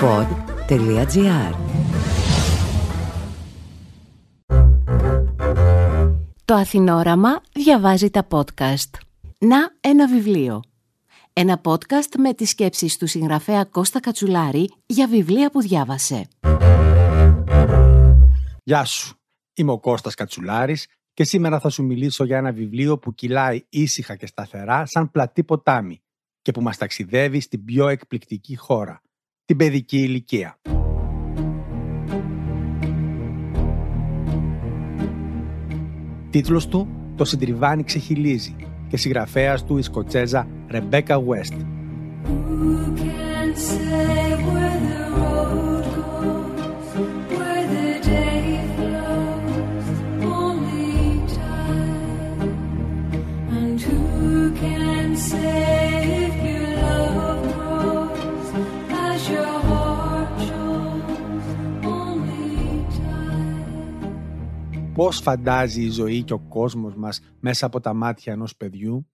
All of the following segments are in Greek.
pod.gr Το Αθηνόραμα διαβάζει τα podcast. Να ένα βιβλίο. Ένα podcast με τις σκέψεις του συγγραφέα Κώστα Κατσουλάρη για βιβλία που διάβασε. Γεια σου. Είμαι ο Κώστας Κατσουλάρης και σήμερα θα σου μιλήσω για ένα βιβλίο που κυλάει ήσυχα και σταθερά σαν πλατή ποτάμι και που μας ταξιδεύει στην πιο εκπληκτική χώρα, την παιδική ηλικία. Τίτλος του «Το συντριβάνι ξεχυλίζει» και συγγραφέας του η Σκοτσέζα Ρεμπέκα West. Πώς φαντάζει η ζωή και ο κόσμος μας μέσα από τα μάτια ενός παιδιού,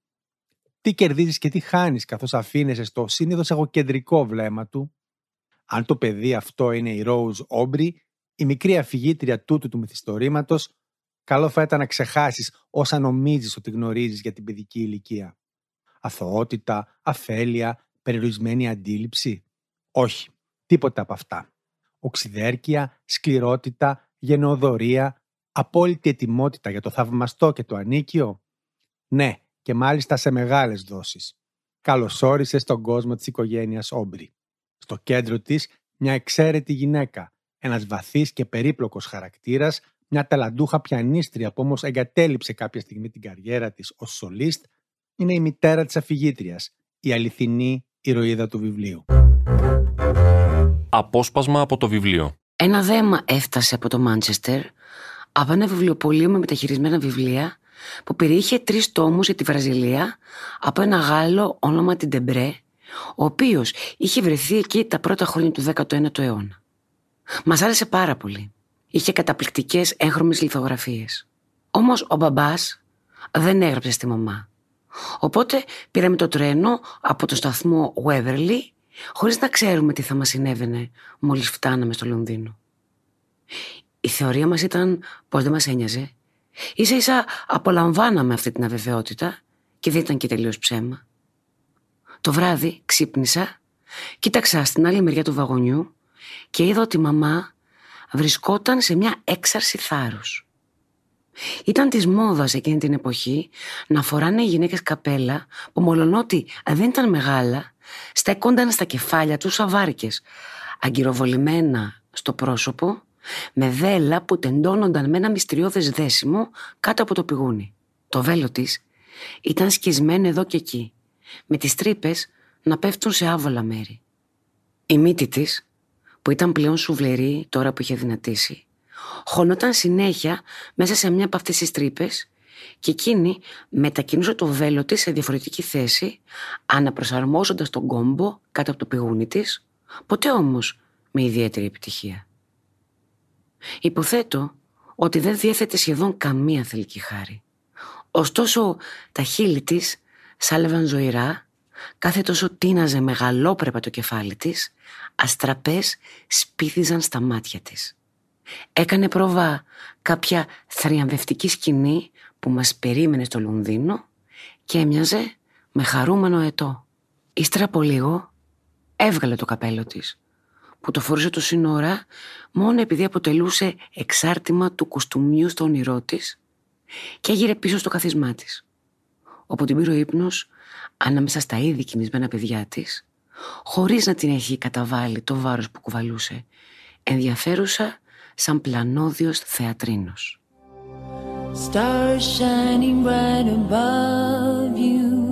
τι κερδίζεις και τι χάνεις καθώς αφήνεσαι στο σύνηθως εγωκεντρικό βλέμμα του, αν το παιδί αυτό είναι η Rose Aubrey, η μικρή αφηγήτρια τούτου του μυθιστορήματος, καλό θα ήταν να ξεχάσεις όσα νομίζεις ότι γνωρίζεις για την παιδική ηλικία. Αθωότητα, αφέλεια, περιορισμένη αντίληψη; Όχι, τίποτα από αυτά. Οξυδέρκεια, σκληρότητα, γενναιοδορία, απόλυτη ετοιμότητα για το θαυμαστό και το ανίκιο; Ναι, και μάλιστα σε μεγάλες δόσεις. Καλωσόρισε στον κόσμο της οικογένειας Όμπρι. Στο κέντρο της μια εξαίρετη γυναίκα, ένας βαθύς και περίπλοκος χαρακτήρας, μια ταλαντούχα πιανίστρια που όμως εγκατέλειψε κάποια στιγμή την καριέρα της ως σολίστ, είναι η μητέρα της αφηγήτριας, η αληθινή ηρωίδα του βιβλίου. Απόσπασμα από το βιβλίο. Ένα δέμα έφτασε από το Μάντσεστερ από ένα βιβλιοπωλείο με μεταχειρισμένα βιβλία που περιείχε τρεις τόμους για τη Βραζιλία από ένα Γάλλο όνομα την Τεμπρέ, ο οποίος είχε βρεθεί εκεί τα πρώτα χρόνια του 19ου αιώνα. Μας άρεσε πάρα πολύ. Είχε καταπληκτικές έγχρωμες λιθογραφίες. Όμως ο μπαμπάς δεν έγραψε στη μαμά. Οπότε πήραμε το τρένο από το σταθμό Weatherly χωρίς να ξέρουμε τι θα μας συνέβαινε μόλις φτάναμε στο Λονδίνο. Η θεωρία μας ήταν πως δεν μας ένοιαζε. Ίσα ίσα απολαμβάναμε αυτή την αβεβαιότητα και δεν ήταν και τελείως ψέμα. Το βράδυ ξύπνησα, κοίταξα στην άλλη μεριά του βαγονιού και είδα ότι η μαμά βρισκόταν σε μια έξαρση θάρρους. Ήταν της μόδας εκείνη την εποχή να φοράνε οι γυναίκες καπέλα που μολονότι δεν ήταν μεγάλα στέκονταν στα κεφάλια τους αβάρικες, αγκυροβολημένα στο πρόσωπο με βέλα που τεντώνονταν με ένα μυστηριώδες δέσιμο κάτω από το πηγούνι. Το βέλο της ήταν σκισμένο εδώ και εκεί, με τις τρύπες να πέφτουν σε άβολα μέρη. Η μύτη της, που ήταν πλέον σουβλερή τώρα που είχε δυνατήσει, χωνόταν συνέχεια μέσα σε μια από αυτές τις τρύπες και εκείνη μετακινούσε το βέλο της σε διαφορετική θέση, αναπροσαρμόζοντας τον κόμπο κάτω από το πηγούνι της, ποτέ όμως με ιδιαίτερη επιτυχία. Υποθέτω ότι δεν διέθετε σχεδόν καμία θελική χάρη. Ωστόσο τα χείλη της σάλευαν ζωηρά, κάθε τόσο τίναζε μεγαλόπρεπα το κεφάλι της, αστραπές σπίθιζαν στα μάτια της. Έκανε πρόβα κάποια θριαμβευτική σκηνή που μας περίμενε στο Λονδίνο και έμοιαζε με χαρούμενο ετό. Ύστερα από λίγο έβγαλε το καπέλο της που το φορούσε το σύνορα μόνο επειδή αποτελούσε εξάρτημα του κοστούμιου στο όνειρό της και έγειρε πίσω στο καθισμά της. Όπου την πήρε ο ύπνος ανάμεσα στα ήδη κοιμισμένα παιδιά της, χωρίς να την έχει καταβάλει το βάρος που κουβαλούσε, ενδιαφέρουσα σαν πλανόδιος θεατρίνος. Stars shining bright above you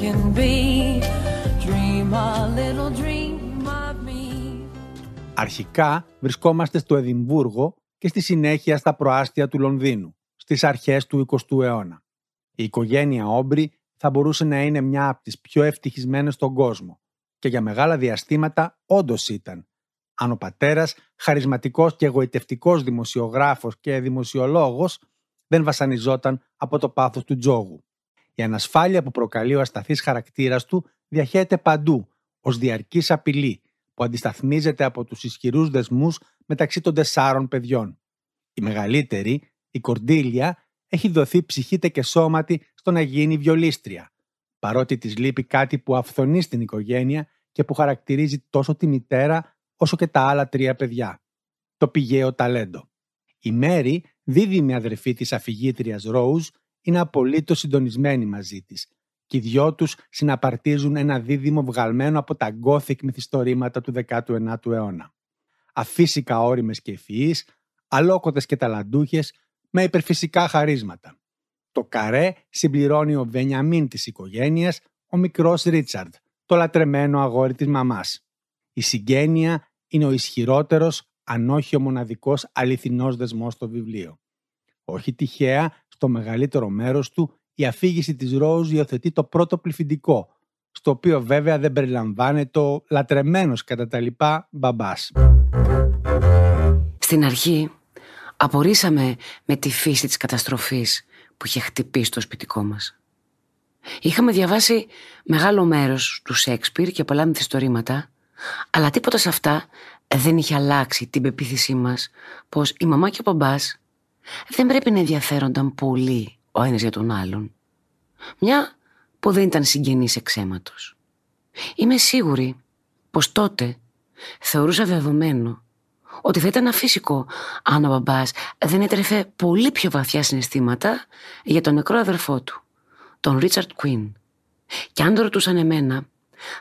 can be. Dream a little dream of me. Αρχικά βρισκόμαστε στο Εδιμβούργο και στη συνέχεια στα προάστια του Λονδίνου, στις αρχές του 20ου αιώνα. Η οικογένεια Όμπρι θα μπορούσε να είναι μια από τις πιο ευτυχισμένες στον κόσμο και για μεγάλα διαστήματα όντως ήταν. Αν ο πατέρας, χαρισματικός και εγωιτευτικός δημοσιογράφος και δημοσιολόγος, δεν βασανιζόταν από το πάθος του τζόγου. Η ανασφάλεια που προκαλεί ο ασταθής χαρακτήρας του διαχέεται παντού, ως διαρκής απειλή, που αντισταθμίζεται από τους ισχυρούς δεσμούς μεταξύ των τεσσάρων παιδιών. Η μεγαλύτερη, η Κορντήλια, έχει δοθεί ψυχή τε και σώματι στο να γίνει βιολίστρια, παρότι της λείπει κάτι που αφθονεί στην οικογένεια και που χαρακτηρίζει τόσο τη μητέρα όσο και τα άλλα τρία παιδιά. Το πηγαίο ταλέντο. Η Μέρη, δίδυμη αδερφή της αφηγήτριας Ρόουζ, είναι απολύτως συντονισμένη μαζί της και οι δυο τους συναπαρτίζουν ένα δίδυμο βγαλμένο από τα gothic μυθιστορήματα του 19ου αιώνα. Αφύσικα όριμες και ευφυείς, αλόκοτες και ταλαντούχες με υπερφυσικά χαρίσματα. Το καρέ συμπληρώνει ο Βενιαμίν της οικογένειας, ο μικρός Ρίτσαρντ, το λατρεμένο αγόρι της μαμάς. Η συγγένεια είναι ο ισχυρότερος, αν όχι ο μοναδικός αληθινός δεσμός στο βιβλίο. Όχι τυχαία, στο μεγαλύτερο μέρος του, η αφήγηση της Ρόουζ υιοθετεί το πρώτο πληθυντικό, στο οποίο βέβαια δεν περιλαμβάνεται το λατρεμένος κατά τα λοιπά μπαμπάς. Στην αρχή απορρίσαμε με τη φύση της καταστροφής που είχε χτυπήσει το σπιτικό μας. Είχαμε διαβάσει μεγάλο μέρος του Σέξπιρ και πολλά μυθιστορήματα, αλλά τίποτα σε αυτά δεν είχε αλλάξει την πεποίθησή μας πως η μαμά και ο μπαμπάς δεν πρέπει να ενδιαφέρονταν πολύ ο ένας για τον άλλον. Μια που δεν ήταν συγγενής εξαίματος. Είμαι σίγουρη πως τότε θεωρούσα δεδομένο ότι θα ήταν αφύσικο αν ο μπαμπάς δεν έτρεφε πολύ πιο βαθιά συναισθήματα για τον νεκρό αδερφό του, τον Ρίτσαρτ Κουίν. Και αν το ρωτούσαν εμένα,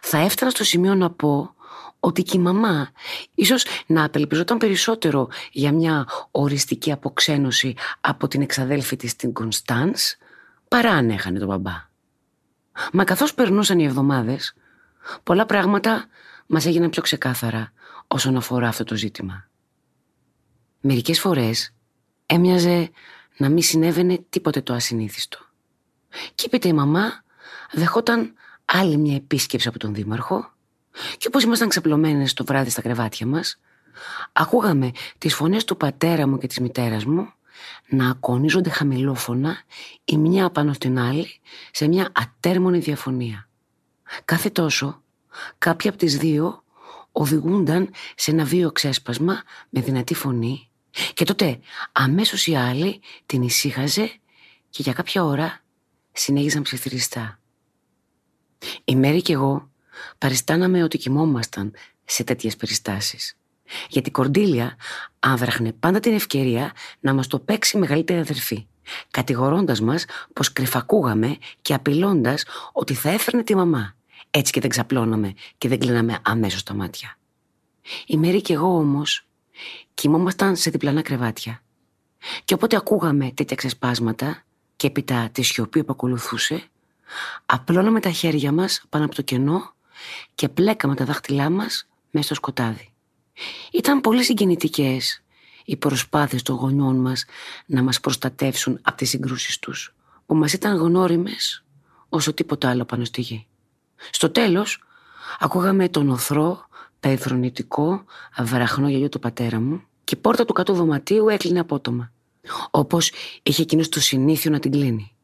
θα έφτανα στο σημείο να πω ότι και η μαμά ίσως να απελπιζόταν περισσότερο για μια οριστική αποξένωση από την εξαδέλφη της την Κωνσταντς παρά αν έχανε τον μπαμπά. Μα καθώς περνούσαν οι εβδομάδες, πολλά πράγματα μας έγιναν πιο ξεκάθαρα όσον αφορά αυτό το ζήτημα. Μερικές φορές έμοιαζε να μην συνέβαινε τίποτε το ασυνήθιστο. Και είπε η μαμά δεχόταν άλλη μια επίσκεψη από τον Δήμαρχο και όπως ήμασταν ξαπλωμένες το βράδυ στα κρεβάτια μας, ακούγαμε τις φωνές του πατέρα μου και της μητέρας μου να ακονίζονται χαμηλόφωνα η μια πάνω στην άλλη σε μια ατέρμονη διαφωνία. Κάθε τόσο, κάποια από τις δύο οδηγούνταν σε ένα βίο ξέσπασμα με δυνατή φωνή και τότε αμέσως η άλλη την ησύχαζε και για κάποια ώρα συνέχιζαν ψιθυριστά. Η Μέρη και εγώ παριστάναμε ότι κοιμόμασταν σε τέτοιες περιστάσεις. Γιατί η Κορντήλια άβραχνε πάντα την ευκαιρία να μας το παίξει μεγαλύτερη αδερφή, κατηγορώντας μας πως κρυφακούγαμε και απειλώντας ότι θα έφερνε τη μαμά. Έτσι και δεν ξαπλώναμε και δεν κλείναμε αμέσως τα μάτια. Η Μέρη και εγώ όμως κοιμόμασταν σε διπλανά κρεβάτια. Και όποτε ακούγαμε τέτοια ξεσπάσματα και έπειτα τη σιωπή που ακολουθούσε, απλώναμε τα χέρια μας πάνω από το κενό και πλέκαμε τα δάχτυλά μας μέσα στο σκοτάδι. Ήταν πολύ συγκινητικές οι προσπάθειες των γονιών μας να μας προστατεύσουν από τις συγκρούσεις τους, που μας ήταν γνώριμες όσο τίποτα άλλο πάνω στη γη. Στο τέλος, ακούγαμε τον οθρό, περιφρονητικό, βραχνό γελιό του πατέρα μου και η πόρτα του κάτω δωματίου έκλεινε απότομα, όπως είχε εκείνος το συνήθιο να την κλείνει.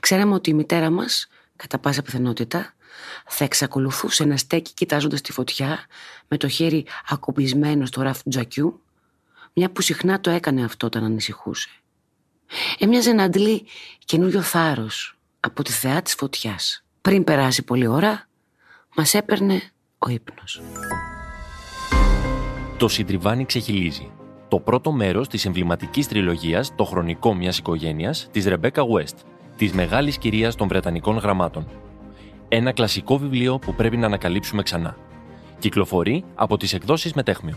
Ξέραμε ότι η μητέρα μας, κατά πάσα πιθανότητα, θα εξακολουθούσε να στέκει κοιτάζοντας τη φωτιά με το χέρι ακουμπισμένο στο ράφι του τζακιού, μια που συχνά το έκανε αυτό όταν ανησυχούσε. Έμοιαζε να αντλεί καινούριο θάρρος από τη θεά της φωτιάς. Πριν περάσει πολλή ώρα, μας έπαιρνε ο ύπνος. Το συντριβάνι ξεχυλίζει. Το πρώτο μέρος της εμβληματικής τριλογίας «Το χρονικό μιας οικογένειας» της Ρεμπέκα West, της μεγάλης κυρίας των Βρετανικών γραμμάτων. Ένα κλασικό βιβλίο που πρέπει να ανακαλύψουμε ξανά. Κυκλοφορεί από τις εκδόσεις Μετέχμιο.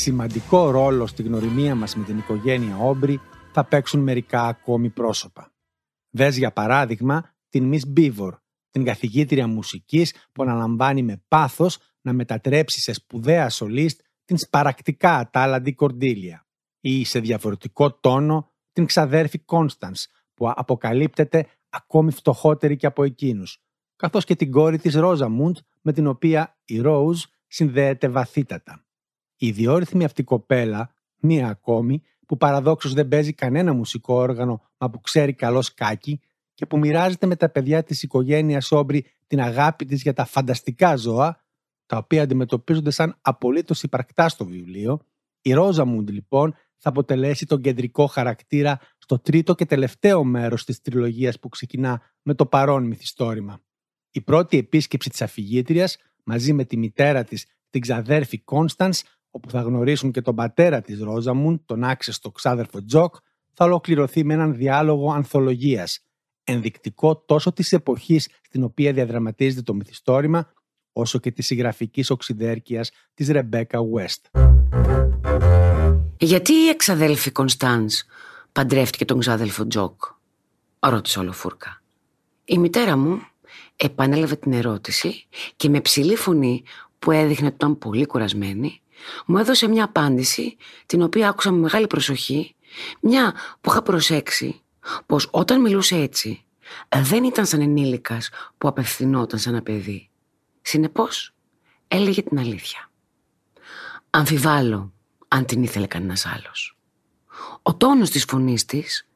Σημαντικό ρόλο στη γνωριμία μας με την οικογένεια Όμπρι θα παίξουν μερικά ακόμη πρόσωπα. Δες για παράδειγμα την Miss Beaver, την καθηγήτρια μουσικής που αναλαμβάνει με πάθος να μετατρέψει σε σπουδαία σολίστ την σπαρακτικά ατάλλαντη Κορντίλια ή σε διαφορετικό τόνο την ξαδέρφη Κόνστανς που αποκαλύπτεται ακόμη φτωχότερη και από εκείνους, καθώς και την κόρη της Ρόζα Μούντ με την οποία η Ρόουζ συνδέεται βαθύτατα. Η ιδιόρυθμη αυτή κοπέλα, μία ακόμη, που παραδόξως δεν παίζει κανένα μουσικό όργανο μα που ξέρει καλό σκάκι και που μοιράζεται με τα παιδιά της οικογένειας Όμπρι την αγάπη της για τα φανταστικά ζώα, τα οποία αντιμετωπίζονται σαν απολύτως υπαρκτά στο βιβλίο, η Ρόζα Μούντ λοιπόν θα αποτελέσει τον κεντρικό χαρακτήρα στο τρίτο και τελευταίο μέρος της τριλογίας που ξεκινά με το παρόν μυθιστόρημα. Η πρώτη επίσκεψη της αφηγήτριας μαζί με τη μητέρα της, την ξαδέρφη Κόνστανς, όπου θα γνωρίσουν και τον πατέρα της Ρόζαμουν, τον άξεστο ξάδερφο Τζοκ, θα ολοκληρωθεί με έναν διάλογο ανθολογίας, ενδεικτικό τόσο της εποχής στην οποία διαδραματίζεται το μυθιστόρημα, όσο και της συγγραφικής οξυδέρκειας της Ρεμπέκα West. Γιατί η εξαδέλφη Κόνστανς παντρεύτηκε τον ξάδελφο Τζοκ, ρώτησε όλο φούρκα. Η μητέρα μου επανέλαβε την ερώτηση και με ψηλή φωνή που έδειχνε ότι ήταν πολύ κουρασμένη, μου έδωσε μια απάντηση την οποία άκουσα με μεγάλη προσοχή, μια που είχα προσέξει πως όταν μιλούσε έτσι δεν ήταν σαν ενήλικας που απευθυνόταν σαν ένα παιδί. Συνεπώς έλεγε την αλήθεια. Αμφιβάλλω αν την ήθελε κανένας άλλος. Ο τόνος της φωνής της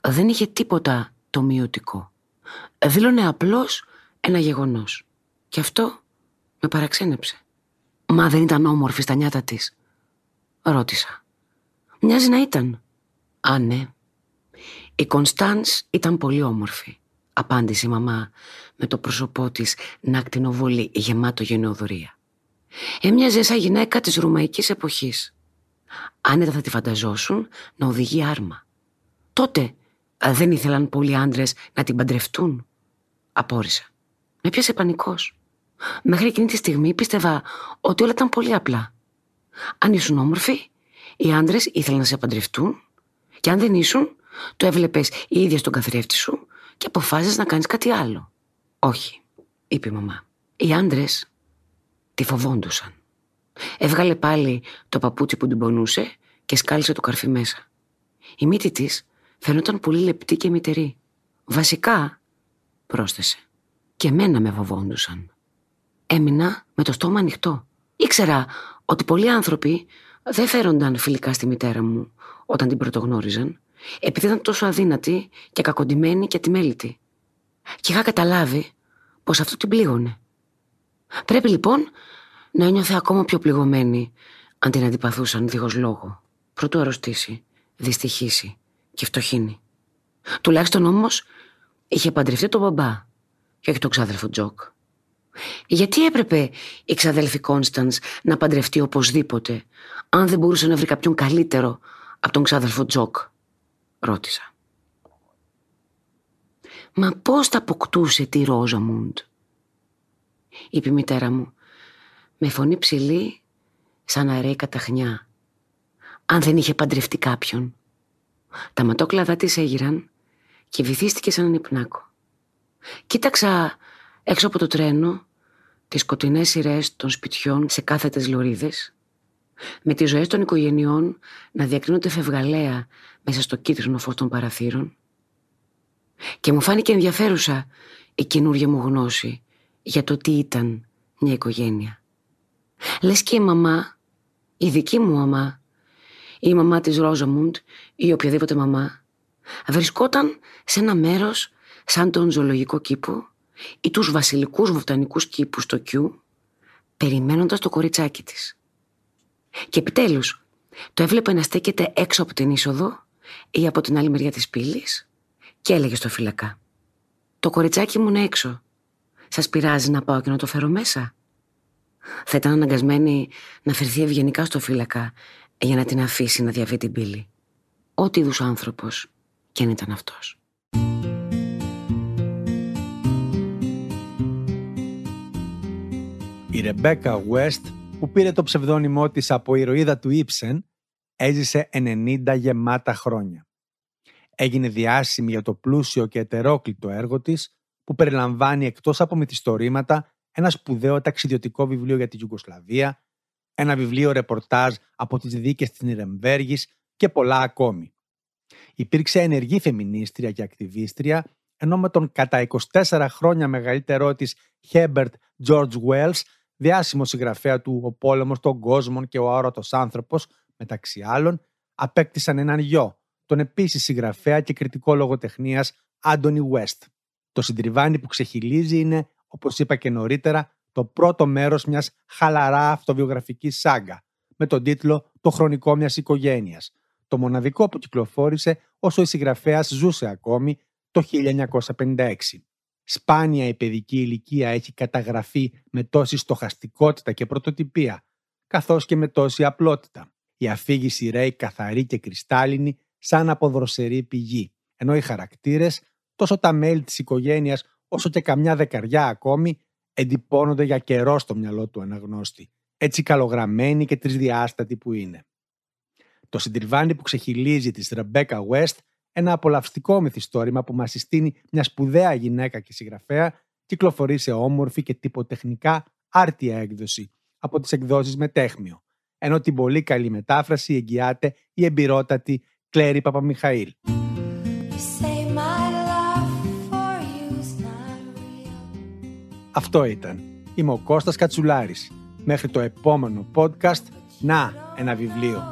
δεν είχε τίποτα το μειωτικό. Δήλωνε απλώς ένα γεγονός. Και αυτό με παραξένεψε. Μα δεν ήταν όμορφη στα νιάτα της. Ρώτησα. Μοιάζει να ήταν. Α, ναι. Η Κωνσταντς ήταν πολύ όμορφη. Απάντησε η μαμά με το πρόσωπό της να ακτινοβολεί γεμάτο γενναιοδορία. Έμοιαζε σαν γυναίκα της ρωμαϊκής εποχής. Άνετα θα τη φανταζόσουν να οδηγεί άρμα. Τότε δεν ήθελαν πολλοί άντρες να την παντρευτούν. Απόρρισα. Με πιάσε πανικός. Μέχρι εκείνη τη στιγμή πίστευα ότι όλα ήταν πολύ απλά. Αν ήσουν όμορφοι, οι άντρες ήθελαν να σε παντρευτούν και αν δεν ήσουν, το έβλεπες η ίδια στον καθρέφτη σου και αποφάσισες να κάνεις κάτι άλλο. Όχι, είπε η μαμά. Οι άντρες τη φοβόντουσαν. Έβγαλε πάλι το παπούτσι που την πονούσε και σκάλισε το καρφί μέσα. Η μύτη της φαίνονταν πολύ λεπτή και μητερή. Βασικά, πρόσθεσε, και μένα με φοβόντουσαν. Έμεινα με το στόμα ανοιχτό. Ήξερα ότι πολλοί άνθρωποι δεν φέρονταν φιλικά στη μητέρα μου όταν την πρωτογνώριζαν, επειδή ήταν τόσο αδύνατη και κακοντυμένη και ατημέλητη. Και είχα καταλάβει πως αυτό την πλήγωνε. Πρέπει λοιπόν να ένιωθε ακόμα πιο πληγωμένη αν την αντιπαθούσαν δίχως λόγο, προτού αρρωστήσει, δυστυχήσει και φτωχύνει. Τουλάχιστον όμως είχε παντρευτεί τον μπαμπά και όχι τον ξάδελφο Τζοκ. Γιατί έπρεπε η ξαδέλφη Κόνστανς να παντρευτεί οπωσδήποτε, αν δεν μπορούσε να βρει κάποιον καλύτερο από τον ξάδελφο Τζοκ, ρώτησα. Μα πώς θα αποκτούσε τη Ρόζαμουντ, είπε η μητέρα μου, με φωνή ψηλή σαν αραιά καταχνιά, αν δεν είχε παντρευτεί κάποιον. Τα ματόκλαδα της έγειραν και βυθίστηκε σε έναν υπνάκο. Κοίταξα έξω από το τρένο τις σκοτεινές σειρές των σπιτιών σε κάθετες λωρίδες, με τις ζωές των οικογενειών να διακρίνονται φευγαλέα μέσα στο κίτρινο φως των παραθύρων. Και μου φάνηκε ενδιαφέρουσα η καινούργια μου γνώση για το τι ήταν μια οικογένεια. Λες και η μαμά, η δική μου μαμά, η μαμά της Ρόζαμουντ ή οποιαδήποτε μαμά, βρισκόταν σε ένα μέρος σαν τον ζωολογικό κήπο ή τους βασιλικούς βοτανικούς κήπους στο Κιού, περιμένοντας το κοριτσάκι της. Και επιτέλους, το έβλεπε να στέκεται έξω από την είσοδο ή από την άλλη μεριά της πύλης και έλεγε στο φύλακα «Το κοριτσάκι μου είναι έξω. Σας πειράζει να πάω και να το φέρω μέσα» θα ήταν αναγκασμένη να φερθεί ευγενικά στο φύλακα για να την αφήσει να διαβεί την πύλη. Ό,τι είδους άνθρωπος και αν ήταν αυτός. Η Ρεμπέκα West, που πήρε το ψευδόνυμό της από ηρωίδα του Ήψεν, έζησε 90 γεμάτα χρόνια. Έγινε διάσημη για το πλούσιο και ετερόκλητο έργο της, που περιλαμβάνει εκτός από μυθιστορήματα ένα σπουδαίο ταξιδιωτικό βιβλίο για τη Ιουγκοσλαβία, ένα βιβλίο ρεπορτάζ από τις δίκες της Νιρεμβέργης και πολλά ακόμη. Υπήρξε ενεργή φεμινίστρια και ακτιβίστρια, ενώ με τον κατά 24 χρόνια μεγαλύτερό της Herbert George Wells, διάσημο συγγραφέα του «Ο πόλεμος των κόσμων» και «Ο αόρατος άνθρωπος», μεταξύ άλλων, απέκτησαν έναν γιο, τον επίσης συγγραφέα και κριτικό λογοτεχνίας Άντωνι West. Το συντριβάνι που ξεχυλίζει είναι, όπως είπα και νωρίτερα, το πρώτο μέρος μιας χαλαρά αυτοβιογραφικής σάγκα, με τον τίτλο «Το χρονικό μιας οικογένειας», το μοναδικό που κυκλοφόρησε όσο η συγγραφέας ζούσε ακόμη το 1956. Σπάνια η παιδική ηλικία έχει καταγραφεί με τόση στοχαστικότητα και πρωτοτυπία, καθώς και με τόση απλότητα. Η αφήγηση ρέει καθαρή και κρυστάλλινη σαν από δροσερή πηγή, ενώ οι χαρακτήρες, τόσο τα μέλη της οικογένειας όσο και καμιά δεκαριά ακόμη, εντυπώνονται για καιρό στο μυαλό του αναγνώστη, έτσι καλογραμμένοι και τρισδιάστατοι που είναι. Το συντριβάνι που ξεχυλίζει της Ρεμπέκα West, ένα απολαυστικό μυθιστόρημα που μας συστήνει μια σπουδαία γυναίκα και συγγραφέα, κυκλοφορεί σε όμορφη και τυποτεχνικά άρτια έκδοση από τις εκδόσεις Μετέχμιο, ενώ την πολύ καλή μετάφραση εγγυάται η εμπειρότατη Κλέρι Παπαμιχαήλ. Αυτό ήταν. Είμαι ο Κώστας Κατσουλάρης. Μέχρι το επόμενο podcast, να ένα βιβλίο.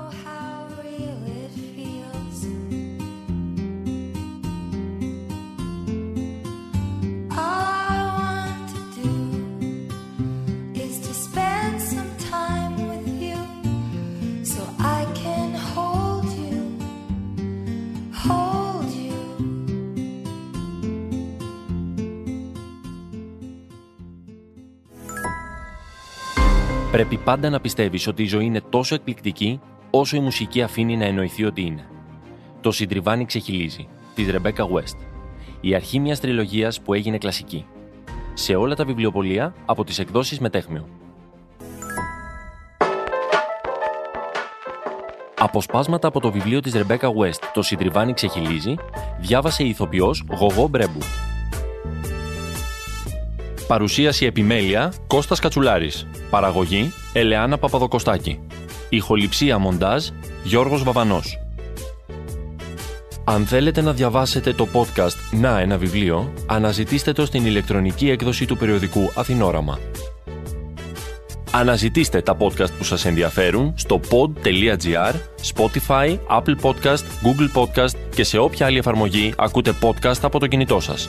Πρέπει πάντα να πιστεύεις ότι η ζωή είναι τόσο εκπληκτική όσο η μουσική αφήνει να εννοηθεί ότι είναι. Το συντριβάνι ξεχυλίζει, της Ρεμπέκα West. Η αρχή μιας τριλογίας που έγινε κλασική. Σε όλα τα βιβλιοπολία από τις εκδόσεις Μετέχμιο. Αποσπάσματα από το βιβλίο της Ρεμπέκα West «Το συντριβάνι ξεχυλίζει» διάβασε η ηθοποιός Γογό Μπρέμπου. Παρουσίαση επιμέλεια Κώστας Κατσουλάρης. Παραγωγή Ελεάνα Παπαδοκοστάκη. Ηχοληψία μοντάζ Γιώργος Βαβανός. Αν θέλετε να διαβάσετε το podcast «Να ένα βιβλίο», αναζητήστε το στην ηλεκτρονική έκδοση του περιοδικού Αθηνόραμα. Αναζητήστε τα podcast που σας ενδιαφέρουν στο pod.gr, Spotify, Apple Podcast, Google Podcast και σε όποια άλλη εφαρμογή ακούτε podcast από το κινητό σας.